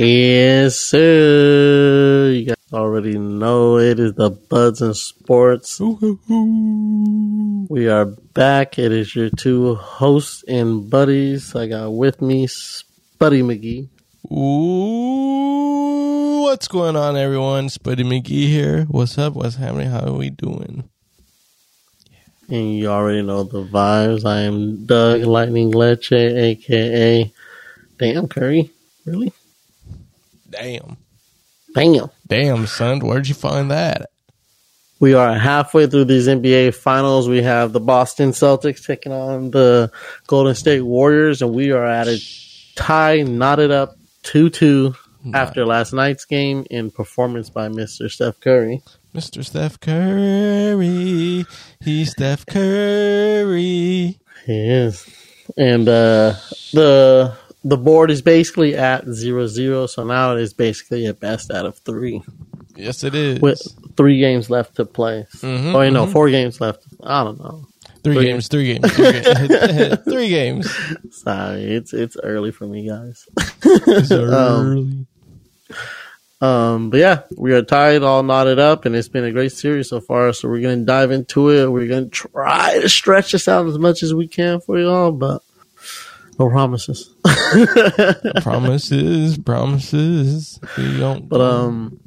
Yes, sir. You guys already know it is the Buds and Sports. We are back. It is your two hosts and buddies. I got with me Spuddy McGee. Ooh, what's going on, everyone? Spuddy McGee here. What's up? What's happening? How are we doing? And you already know the vibes. I am Doug Lightning Leche, aka Damn Curry. Really? Damn. Damn. Damn, son. Where'd you find that? We are halfway through these NBA finals. We have the Boston Celtics taking on the Golden State Warriors, and we are at a tie, knotted up 2 2 after last night's game in performance by Mr. Steph Curry. Mr. Steph Curry. He's Steph Curry. He is. And uh, the the board is basically at 0 0, so now it is basically a best out of three Yes, it is. with three games left to play. Mhm, oh, wait, no, four games left. I don't know. three, three games, three games, three games. three games. Sorry, it's it's early for me, guys. It's Um, early. Um, but yeah, we are tied, all knotted up, and it's been a great series so far. So we're gonna dive into it. We're gonna try to stretch this out as much as we can for y'all, but no promises. promises, promises. We don't. But um,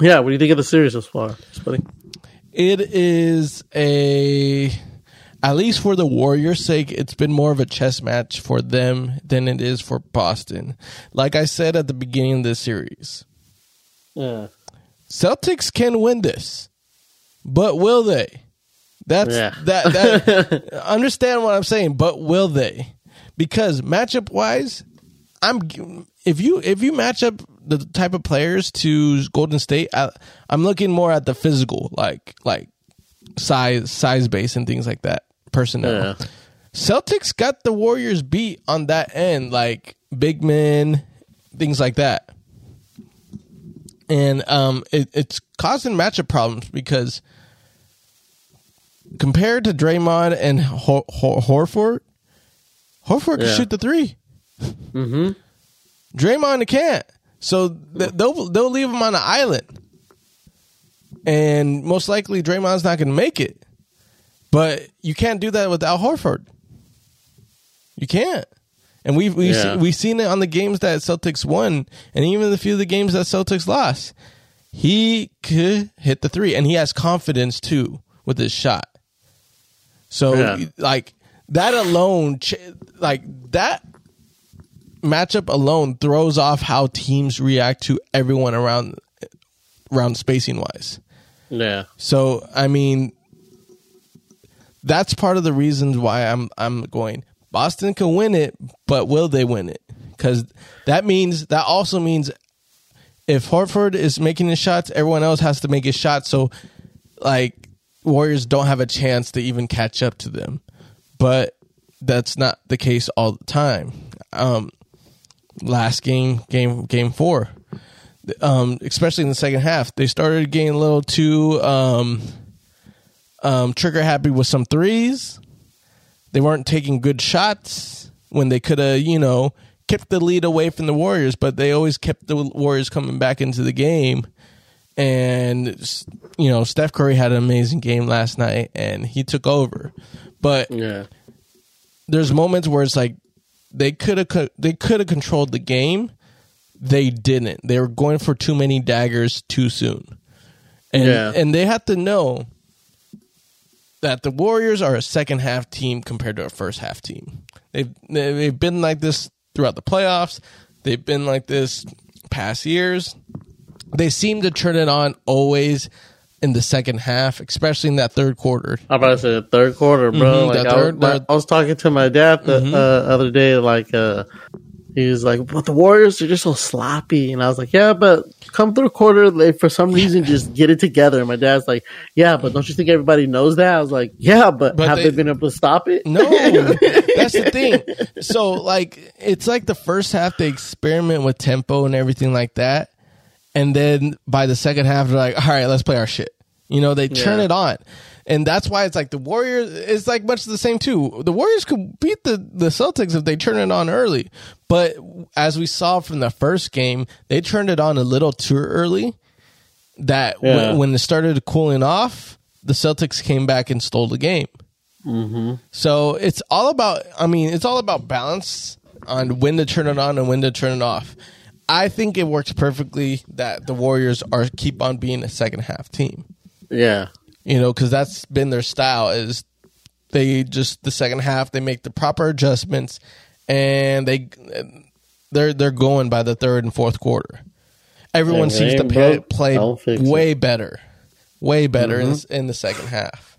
yeah, what do you think of the series so far, Spuddy? It is a, at least for the Warriors' sake, it's been more of a chess match for them than it is for Boston. Like I said at the beginning of this series, Yeah, Celtics can win this, but will they? That's Yeah. that. That understand what I'm saying, but will they? Because matchup wise, I'm if you if you match up the type of players to Golden State, I, I'm looking more at the physical, like like size size base and things like that. Personnel. yeah, Celtics got the Warriors beat on that end, like big men, things like that. And um, it, it's causing matchup problems because compared to Draymond and Hor- Hor- Horford, Horford can Yeah. shoot the three. mm-hmm. Draymond can't. So th- they'll they'll leave him on an island, and most likely Draymond's not going to make it. But you can't do that without Horford. You can't. And we've we've, Yeah. se- we've seen it on the games that Celtics won, and even the few of the games that Celtics lost. He could hit the three, and he has confidence too with his shot. So Yeah. like that alone, like that matchup alone throws off how teams react to everyone around around spacing wise. yeah, So I mean, that's part of the reasons why I'm I'm going. Boston can win it, but will they win it? Because that means that also means if Horford is making his shots, everyone else has to make his shots. So like Warriors don't have a chance to even catch up to them. But that's not the case all the time. Um, last game, game game four, um, especially in the second half, they started getting a little too um, um, trigger happy with some threes. They weren't taking good shots when they could have, you know, kept the lead away from the Warriors, but they always kept the Warriors coming back into the game. And you know, Steph Curry had an amazing game last night, and he took over. But yeah, there's moments where it's like they could have they could have controlled the game. They didn't. They were going for too many daggers too soon, and Yeah. and they have to know that the Warriors are a second half team compared to a first half team. They've they've been like this throughout the playoffs. They've been like this past years. They seem to turn it on always in the second half, especially in that third quarter. I'm about to say the third quarter, bro. Mhm, like I, third- was, I was talking to my dad the Mhm. uh, other day, like uh, he was like, "But the Warriors are just so sloppy," and I was like, "Yeah, but come third quarter, they for some reason just get it together." And my dad's like, "Yeah, but don't you think everybody knows that?" I was like, "Yeah, but, But have they- they, been able to stop it?" No, that's the thing. So like it's like the first half they experiment with tempo and everything like that, and then by the second half they're like, all right, let's play our shit. You know, they turn Yeah. it on, and that's why it's like the Warriors. It's like much the same too. The Warriors could beat the the Celtics if they turn it on early, but as we saw from the first game, they turned it on a little too early. That Yeah. when, when it started cooling off, the Celtics came back and stole the game. Mm-hmm. So it's all about. I mean, it's all about balance on when to turn it on and when to turn it off. I think it works perfectly that the Warriors are keep on being a second half team. Yeah. You know, because that's been their style. Is they just the second half they make the proper adjustments and they they're they're going by the third and fourth quarter. Everyone seems to play, play don't it. way better, way better in, Mhm. in the second half.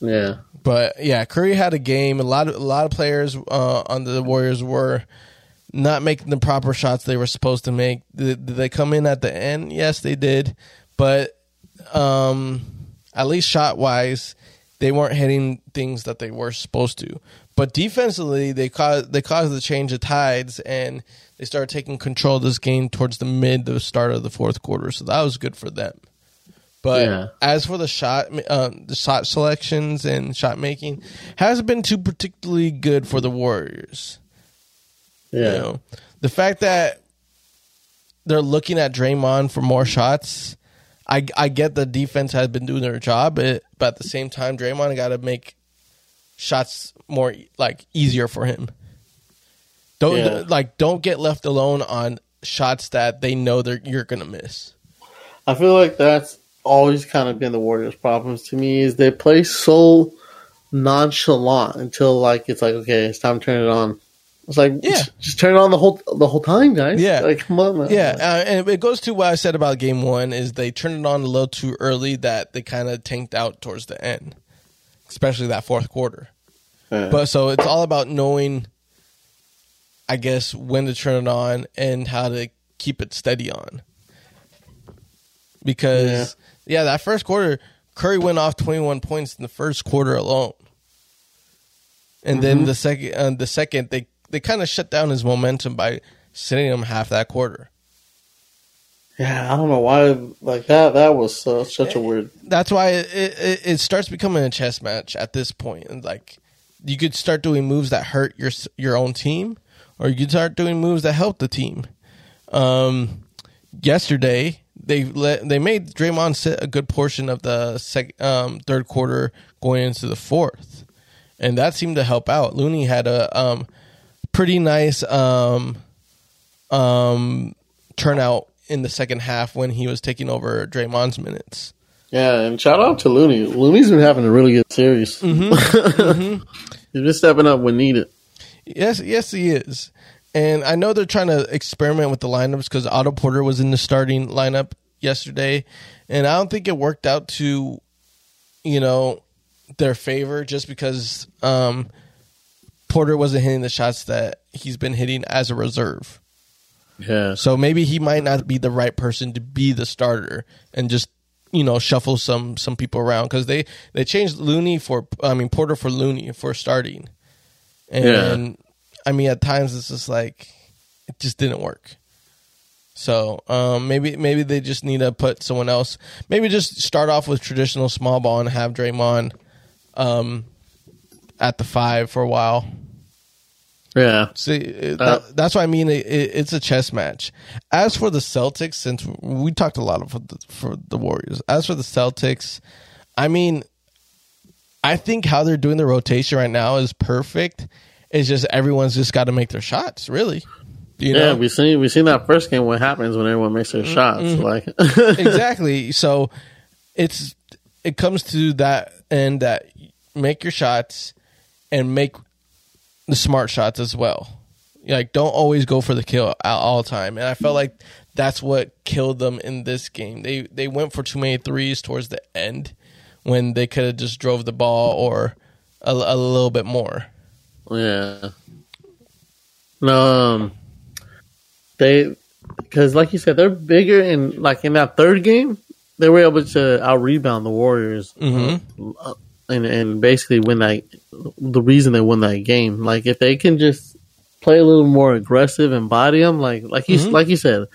Yeah. But yeah, Curry had a game. A lot of a lot of players uh, on the Warriors were not making the proper shots they were supposed to make. Did, did they come in at the end? Yes, they did. But um, at least shot wise, they weren't hitting things that they were supposed to. But defensively, they caused they caused the change of tides, and they started taking control of this game towards the mid the start of the fourth quarter. So that was good for them. But Yeah. as for the shot, um, the shot selections and shot making, hasn't been too particularly good for the Warriors. Yeah. You know, the fact that they're looking at Draymond for more shots, I I get the defense has been doing their job, but, but at the same time, Draymond got to make shots more like easier for him. Don't Yeah. like don't get left alone on shots that they know they're you're gonna miss. I feel like that's always kind of been the Warriors' problems to me is they play so nonchalant until like it's like okay, it's time to turn it on. It's like Yeah. just, just turn it on the whole the whole time, guys. Yeah. like come on, man. Yeah, uh, and it goes to what I said about game one is they turned it on a little too early that they kind of tanked out towards the end, especially that fourth quarter. Yeah. But so it's all about knowing, I guess, when to turn it on and how to keep it steady on. Because yeah, that first quarter, Curry went off twenty one points in the first quarter alone, and then the second, uh, the second they they kind of shut down his momentum by sitting him half that quarter. yeah, I don't know why like that. That was so, such a weird. that's why it, it it starts becoming a chess match at this point and like you could start doing moves that hurt your your own team or you could start doing moves that help the team um yesterday they let they made Draymond sit a good portion of the sec, um third quarter going into the fourth and that seemed to help out Looney had a um pretty nice um um turnout in the second half when he was taking over Draymond's minutes Yeah, and shout out to Looney. Looney's been having a really good series. Mm-hmm. He's been stepping up when needed. Yes, yes, he is. And I know they're trying to experiment with the lineups because Otto Porter was in the starting lineup yesterday, and I don't think it worked out to, you know, their favor just because um, Porter wasn't hitting the shots that he's been hitting as a reserve. Yeah, So maybe he might not be the right person to be the starter and just you know shuffle some some people around because they they changed Looney for I mean Porter for Looney for starting, and I mean at times it's just like it just didn't work. So um, maybe maybe they just need to put someone else. Maybe just start off with traditional small ball and have Draymond um, at the five for a while. yeah, See, Uh, that, that's what I mean. It, it, it's a chess match. As for the Celtics, since we talked a lot of for the, for the Warriors. As for the Celtics, I mean, I think how they're doing the rotation right now is perfect. It's just everyone's just got to make their shots. Really, you yeah. know We seen we seen that first game. What happens when everyone makes their shots? Mm-hmm. Like, exactly. So it's it comes to that end that make your shots and make the smart shots as well. Like don't always go for the kill at all time. And I felt like that's what killed them in this game. They they went for too many threes towards the end when they could have just drove the ball or a, a little bit more. yeah. No, um, they because like you said, they're bigger and like in that third game, they were able to out rebound the Warriors. Mm-hmm. uh, and and basically win that. The reason they won that game, like if they can just play a little more aggressive and body them, like like you Mhm. like you said,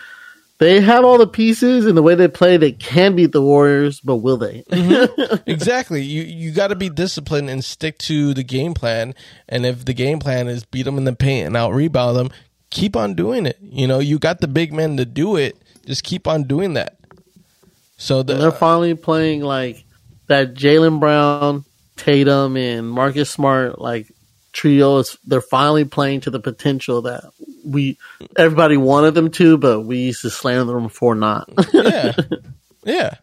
they have all the pieces and the way they play. They can beat the Warriors, but will they? exactly. You you got to be disciplined and stick to the game plan. And if the game plan is beat them in the paint and out rebound them, keep on doing it. You know, you got the big men to do it. Just keep on doing that. So the, they're finally playing like that Jaylen Brown, Tatum, and Marcus Smart like trio is they're finally playing to the potential that we everybody wanted them to, but we used to slam them for not. yeah, yeah.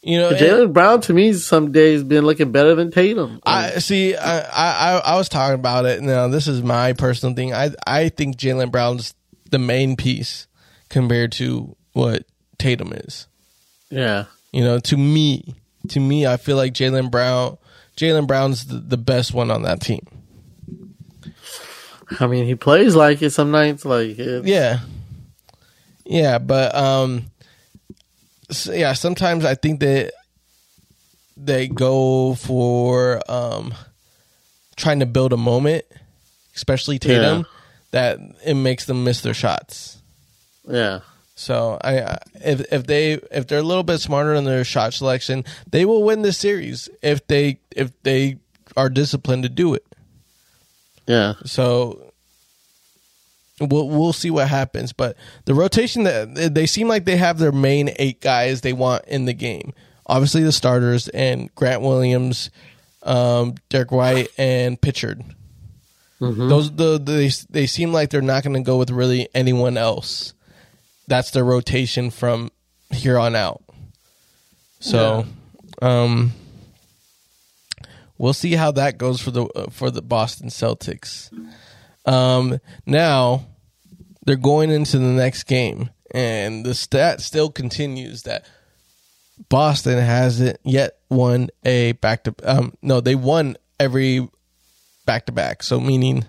You know, Jaylen Brown to me some days been looking better than Tatum. I see. I, I I was talking about it. Now this is my personal thing. I I think Jaylen Brown's the main piece compared to what Tatum is. yeah. You know, to me, to me, I feel like Jaylen Brown, Jaylen Brown's the, the best one on that team. I mean, he plays like it some nights. Like, it's, Yeah, yeah, but um, so, yeah. Sometimes I think that they go for um trying to build a moment, especially Tatum, Yeah. that it makes them miss their shots. yeah, So I, if if they if they're a little bit smarter in their shot selection, they will win this series if they if they are disciplined to do it. yeah. So we'll we'll see what happens. But the rotation that they seem like they have their main eight guys they want in the game. Obviously the starters and Grant Williams, um, Derrick White, and Pritchard. Those the they they seem like they're not going to go with really anyone else. That's their rotation from here on out. So, um, we'll see how that goes for the uh, for the Boston Celtics. Um, now they're going into the next game, and the stat still continues that Boston hasn't yet won a back to. Um, no, they won every back to back. So meaning.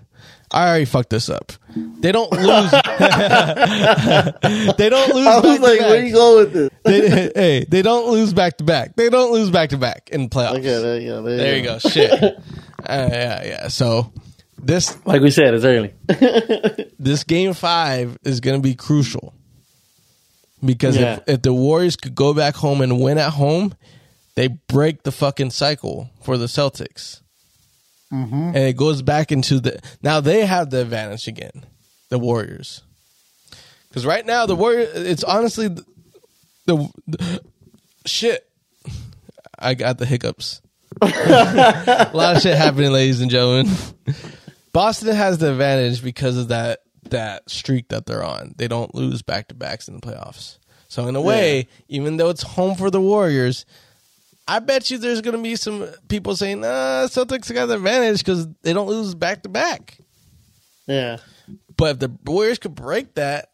I already fucked this up. They don't lose. they don't lose. I was back-to-back. like, where you going with this? They, hey, they don't lose back to back. They don't lose back to back in playoffs. Okay, there you go. There, There you go. Shit. uh, yeah, yeah. So this Like we said, it's early. this game five is going to be crucial because Yeah. if, if the Warriors could go back home and win at home, they break the fucking cycle for the Celtics, Mm-hmm. and it goes back into the now they have the advantage again, the Warriors, because right now the Warrior It's honestly the, the, the shit. I got the hiccups. a lot of shit happening, ladies and gentlemen. Boston has the advantage because of that that streak that they're on. They don't lose back to backs in the playoffs. So in a way, even though it's home for the Warriors, I bet you there's going to be some people saying, "Nah, Celtics got the advantage because they don't lose back to back." yeah. But if the Warriors could break that,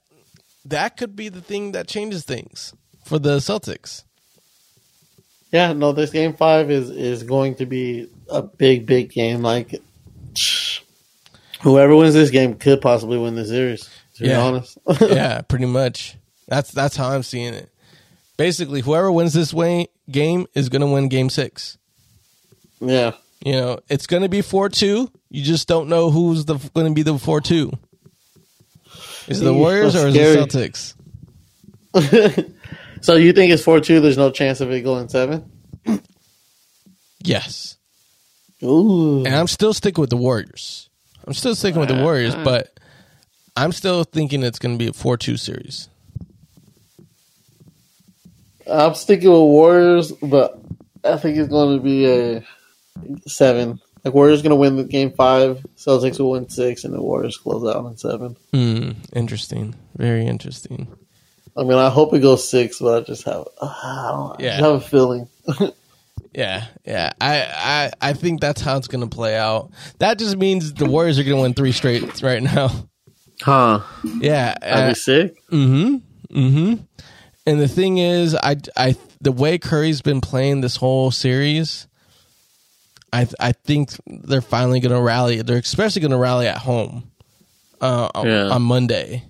that could be the thing that changes things for the Celtics. Yeah, no, this game five is is going to be a big, big game. Like whoever wins this game could possibly win the series. To be honest, yeah, pretty much. That's that's how I'm seeing it. Basically, whoever wins this way game is going to win Game Six. yeah, You know, it's going to be four two. You just don't know who's the going to be the four two. Is it the Warriors or is it Celtics? so you think it's four two? There's no chance of it going seven. Yes, Ooh, and I'm still sticking with the Warriors. I'm still sticking with the Warriors, but I'm still thinking it's going to be a four two series. I'm sticking with Warriors, but I think it's going to be a seven. Like Warriors going to win the game five, Celtics will win six, and the Warriors close out in seven. Hmm. Interesting. Very interesting. I mean, I hope it goes six, but I just have, I, don't, I Yeah. just have a feeling. Yeah, yeah. I, I, I think that's how it's going to play out. That just means the Warriors are going to win three straight right now. Huh? Yeah. That'd uh, be sick. Mm-hmm. Mm-hmm. And the thing is, I, I, the way Curry's been playing this whole series, I, I think they're finally going to rally. They're especially going to rally at home, uh, on- Yeah. on Monday,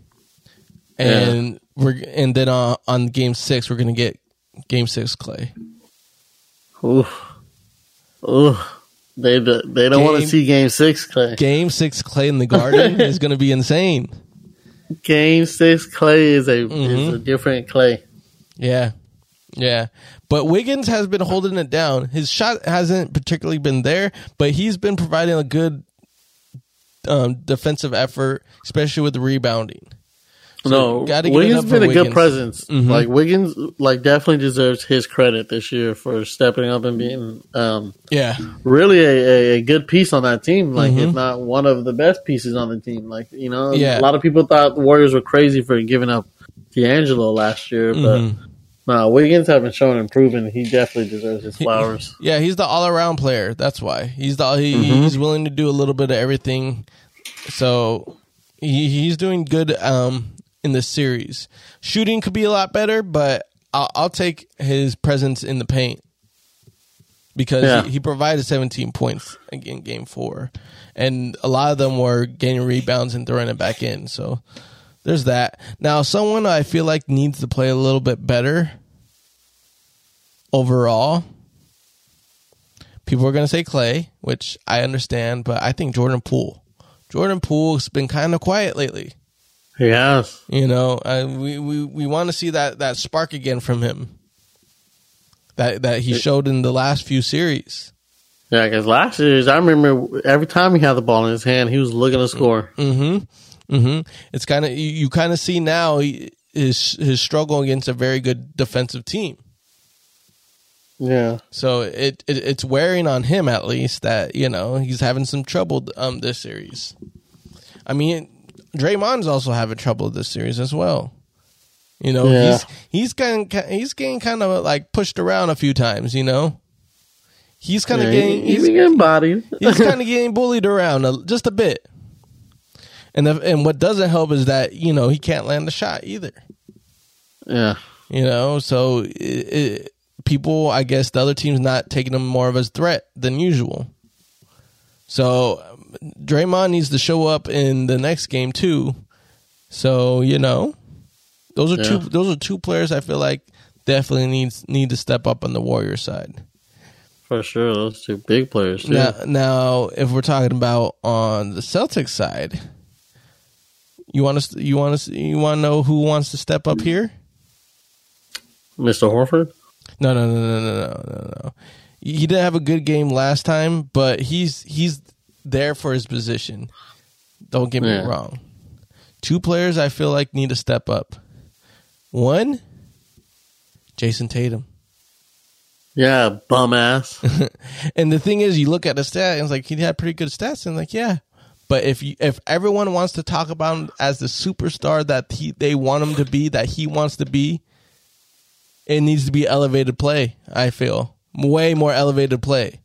and we're and then uh, on Game Six we're going to get Game Six Clay. Oof. Oof. They do- they don't want to see Game Six, Clay. Game Six Clay in the Garden is going to be insane. Game six Clay is a is Mm-hmm. a different Clay. Yeah. Yeah. But Wiggins has been holding it down. His shot hasn't particularly been there, but he's been providing a good um, defensive effort, especially with the rebounding. no, gotta Wiggins been a Wiggins. good presence. Mhm. Like Wiggins, like definitely deserves his credit this year for stepping up and being um, Yeah. really a, a, good piece on that team. Like Mhm. if not one of the best pieces on the team. Like you know, Yeah. a lot of people thought the Warriors were crazy for giving up D'Angelo last year, but Mhm. no, Wiggins haven't shown improvement. He definitely deserves his flowers. Yeah, he's the all around player. That's why he's the he, Mhm. he's willing to do a little bit of everything. So he, he's doing good um, in this series. Shooting could be a lot better, but I'll, I'll take his presence in the paint because Yeah. he, he provided 17 points in game four, and a lot of them were getting rebounds and throwing it back in. So there's that. Now, someone I feel like needs to play a little bit better overall. People are going to say Clay, which I understand, but I think Jordan Poole. Jordan Poole's been kind of quiet lately. He has. You know, uh, we we, we want to see that, that spark again from him. That that he showed in the last few series. Yeah, because last year, I remember every time he had the ball in his hand, he was looking to score. Mm-hmm. Mm-hmm. It's kind of you, you kind of see now his his struggle against a very good defensive team. Yeah. So it, it it's wearing on him at least that you know he's having some trouble um this series. I mean, Draymond's also having trouble this series as well. You know, Yeah. he's he's getting he's getting kind of like pushed around a few times. You know, he's kind of Yeah, getting he's he's, getting bodied. he's kind of getting bullied around a, just a bit. And the, and what doesn't help is that you know he can't land the shot either. yeah. You know, so it, it, people, I guess, the other team's not taking him more of a threat than usual. So Draymond needs to show up in the next game too. So you know, those are Yeah. two. Those are two players I feel like definitely needs need to step up on the Warrior side. For sure. Those two big players, too. Now, now, if we're talking about on the Celtics side, you want to you want to you want to know who wants to step up here? Mr. Horford? No, no, no, no, no, no, no, no. He didn't have a good game last time, but he's he's there for his position. Don't get me Yeah. wrong. Two players I feel like need to step up. One, Jayson Tatum. Yeah, bum ass. And the thing is, you look at the stat and it's like he had pretty good stats, and like yeah. But if you if everyone wants to talk about him as the superstar that he they want him to be, that he wants to be, it needs to be elevated play. I feel way more elevated play.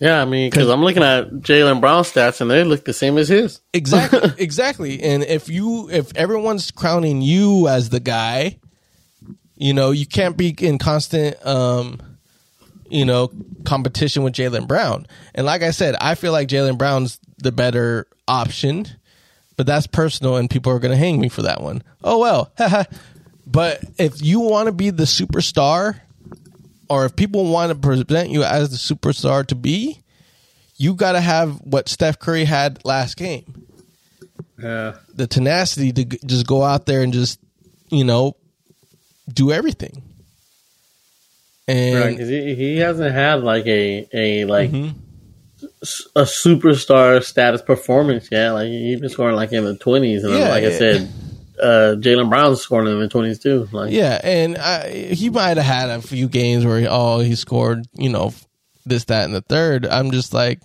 yeah, I mean, because I'm looking at Jaylen Brown stats and they look the same as his. Exactly, exactly. And if you if everyone's crowning you as the guy, you know you can't be in constant um you know competition with Jaylen Brown. And like I said, I feel like Jaylen Brown's the better option, but that's personal, and people are going to hang me for that one. Oh well. but if you want to be the superstar, or if people want to present you as the superstar to be, you got to have what Steph Curry had last game Yeah. the tenacity to just go out there and just you know do everything and Right, 'cause he, he hasn't had like a, a like Mhm. s- a superstar status performance yet. Like he's been scoring like in the twenties, and Yeah, like I said, uh, Jaylen Brown's scoring in the twenties too. Like yeah and I, he might have had a few games where he, oh he scored you know this that and the third i'm just like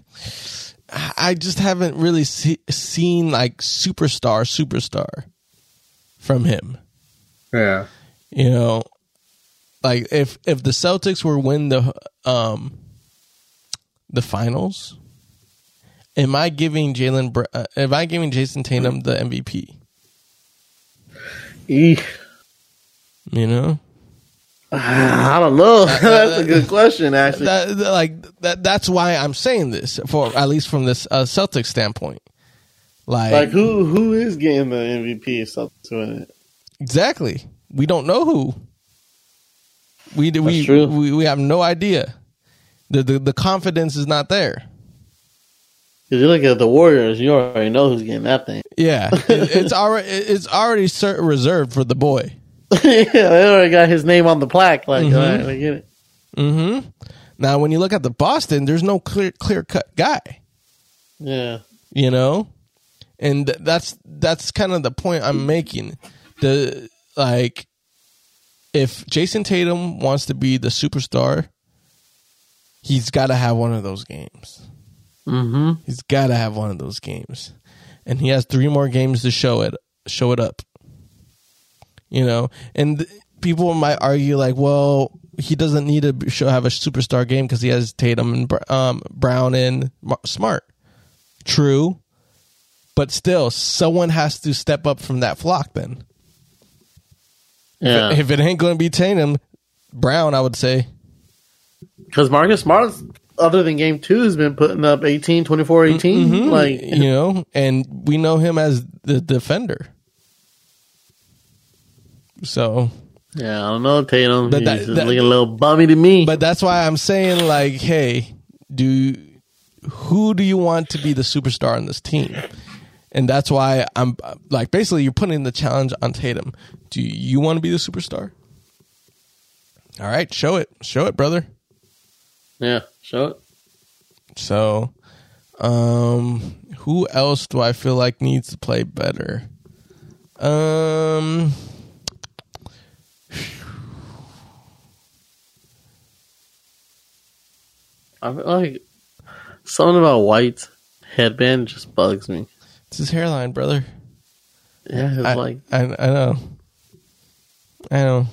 i just haven't really see, seen like superstar superstar from him yeah, you know like if if the celtics were win the um the finals am i giving jalen Br- uh, am i giving jayson tatum the mvp Eek. you know I don't know. That's a good question, actually. that, like that that's why i'm saying this for at least from this uh, celtics standpoint like, like who who is getting the MVP? Celtics win it. exactly we don't know who we we, we we have no idea the, the the confidence is not there Because you look at the Warriors, you already know who's getting that thing. Yeah, it, it's already it's already reserved for the boy. yeah, they already got his name on the plaque. Like, all right, we get it. Mm-hmm. Now, when you look at the Boston, there's no clear clear cut guy. Yeah. You know, and th- that's that's kind of the point I'm making. The like, if Jayson Tatum wants to be the superstar, he's got to have one of those games. Mm-hmm. He's got to have one of those games, and he has three more games to show it show it up. You know, and th- people might argue like, well, he doesn't need to show have a superstar game because he has Tatum and um, Brown and Mar- Smart. True, but still, someone has to step up from that flock. Then, Yeah. if it ain't going to be Tatum, Brown, I would say. Because Marcus Smart, other than game two, has been putting up 18, 24, 18. Mhm. Like, you know, and we know him as the defender. So, yeah, I don't know, Tatum. But He's that- just that- looking a little bummy to me. but that's why I'm saying, like, hey, do who do you want to be the superstar on this team? And that's why I'm like, basically, you're putting the challenge on Tatum. Do you want to be the superstar? All right, show it, show it, brother. yeah, show it. So, um, who else do I feel like needs to play better? Um, I feel like something about White's headband just bugs me. it's his hairline, brother. Yeah, it's I, like I, I know, I know.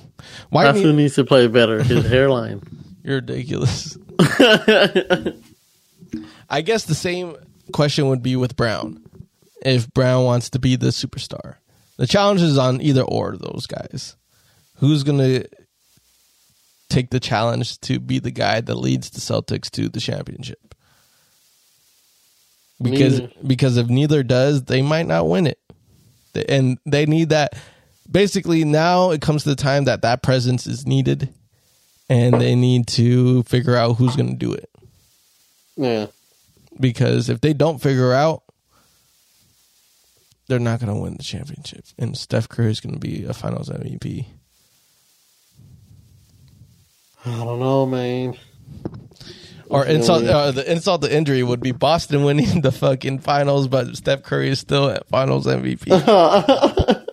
Why that's who need, needs to play better. His hairline. you're ridiculous? I guess the same question would be with Brown. If Brown wants to be the superstar, the challenge is on either or of those guys. Who's gonna take the challenge to be the guy that leads the Celtics to the championship? Because Neither. because if neither does, they might not win it, and they need that. Basically, now it comes to the time that that presence is needed, and they need to figure out who's going to do it yeah. because if they don't figure out, they're not going to win the championship. And Steph Curry is going to be a Finals MVP. I don't know, man. Or insult uh, the insult the injury would be Boston winning the fucking finals, but Steph Curry is still at Finals MVP.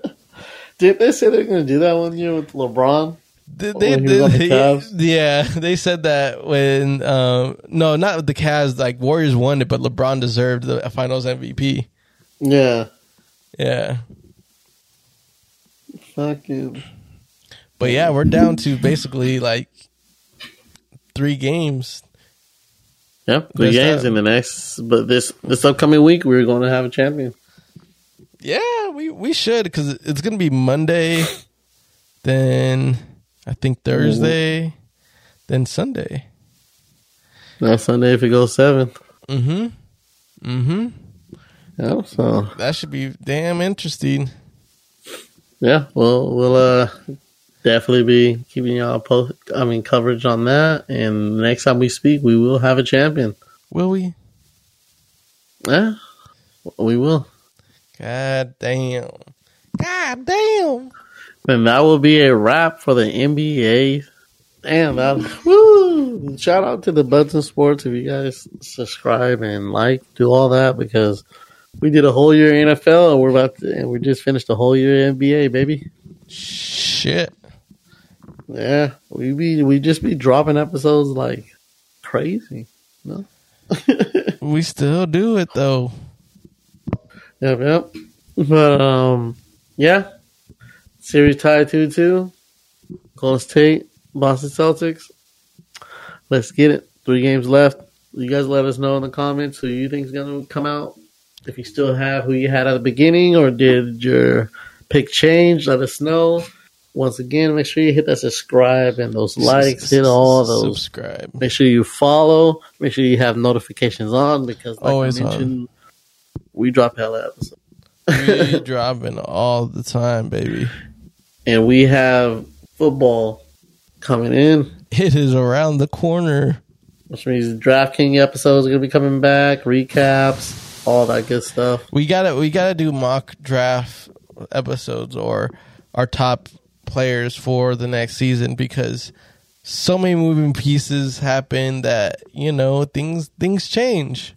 Did they say they're going to do that one year with LeBron? They, they, When he was on the Cavs? yeah, they said that when um, no, not with the Cavs. Like Warriors won it, but LeBron deserved the Finals MVP. Yeah. Yeah, Fucking. but yeah, we're down to basically like three games. Yep. Three Best games time. in the next, but this this upcoming week we're going to have a champion. Yeah, we we should because it's gonna be Monday, then I think Thursday, then Sunday. Not Sunday if it goes seven. Mm-hmm. Mm-hmm. Yeah. So That should be damn interesting. yeah, well we'll uh definitely be keeping y'all post. I mean coverage on that, and the next time we speak, we will have a champion. Will we? Yeah, we will. God damn. God damn. And that will be a wrap for the NBA. And that, uh, woo! Shout out to the Buds and Sports if you guys subscribe and like, do all that because we did a whole year NFL and we're about to, and we just finished a whole year NBA, baby. Shit. Yeah, we be we just be dropping episodes like crazy. No, We still do it though. Yep, yep. But um, yeah, series tied two two. Golden State, Boston Celtics. Let's get it. Three games left. You guys let us know in the comments who you think is going to come out. If you still have who you had at the beginning, or did your pick change? Let us know. Once again, make sure you hit that subscribe and those likes. Hit all those Subscribe. Make sure you follow. Make sure you have notifications on because, like Always I mentioned, we drop hella episodes. We dropping all the time, baby. And we have football coming in. It is around the corner. which means DraftKings episodes are gonna be coming back, recaps, all that good stuff. We gotta we gotta do mock draft episodes or our top players for the next season because so many moving pieces happen that you know things things change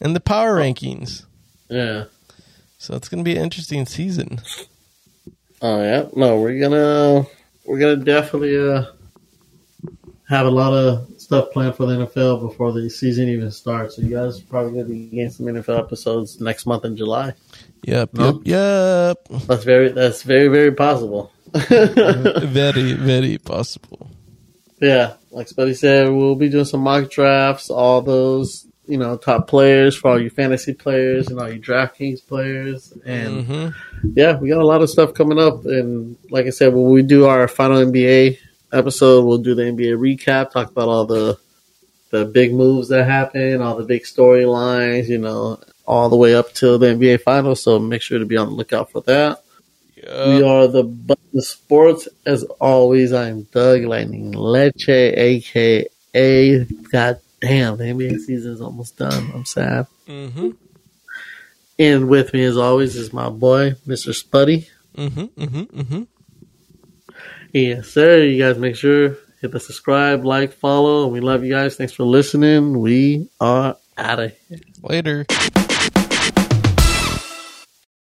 And the power oh. rankings. Yeah. So it's gonna be an interesting season. Oh yeah. No, we're gonna we're gonna definitely uh have a lot of stuff planned for the NFL before the season even starts. So you guys are probably gonna be getting some NFL episodes next month in July. Yep, No? yep, That's very that's very very possible. very, very possible. Yeah, like Spuddy said, we'll be doing some mock drafts, all those, you know, top players for all your fantasy players and all your DraftKings players. And hmm yeah, we got a lot of stuff coming up. And like I said, when we do our final NBA episode, we'll do the NBA recap, talk about all the the big moves that happen, all the big storylines, you know, all the way up till the NBA finals. So make sure to be on the lookout for that. We are the Buds and Sports. As always, I'm Doug Lightning Leche, aka God damn, the NBA season is almost done. I'm sad. Mm-hmm. And with me, as always, is my boy, Mr. Spuddy. Mm-hmm, mm-hmm, mm-hmm. Yes, sir. You guys make sure hit the subscribe, like, follow, and we love you guys. Thanks for listening. We are out of here. Later.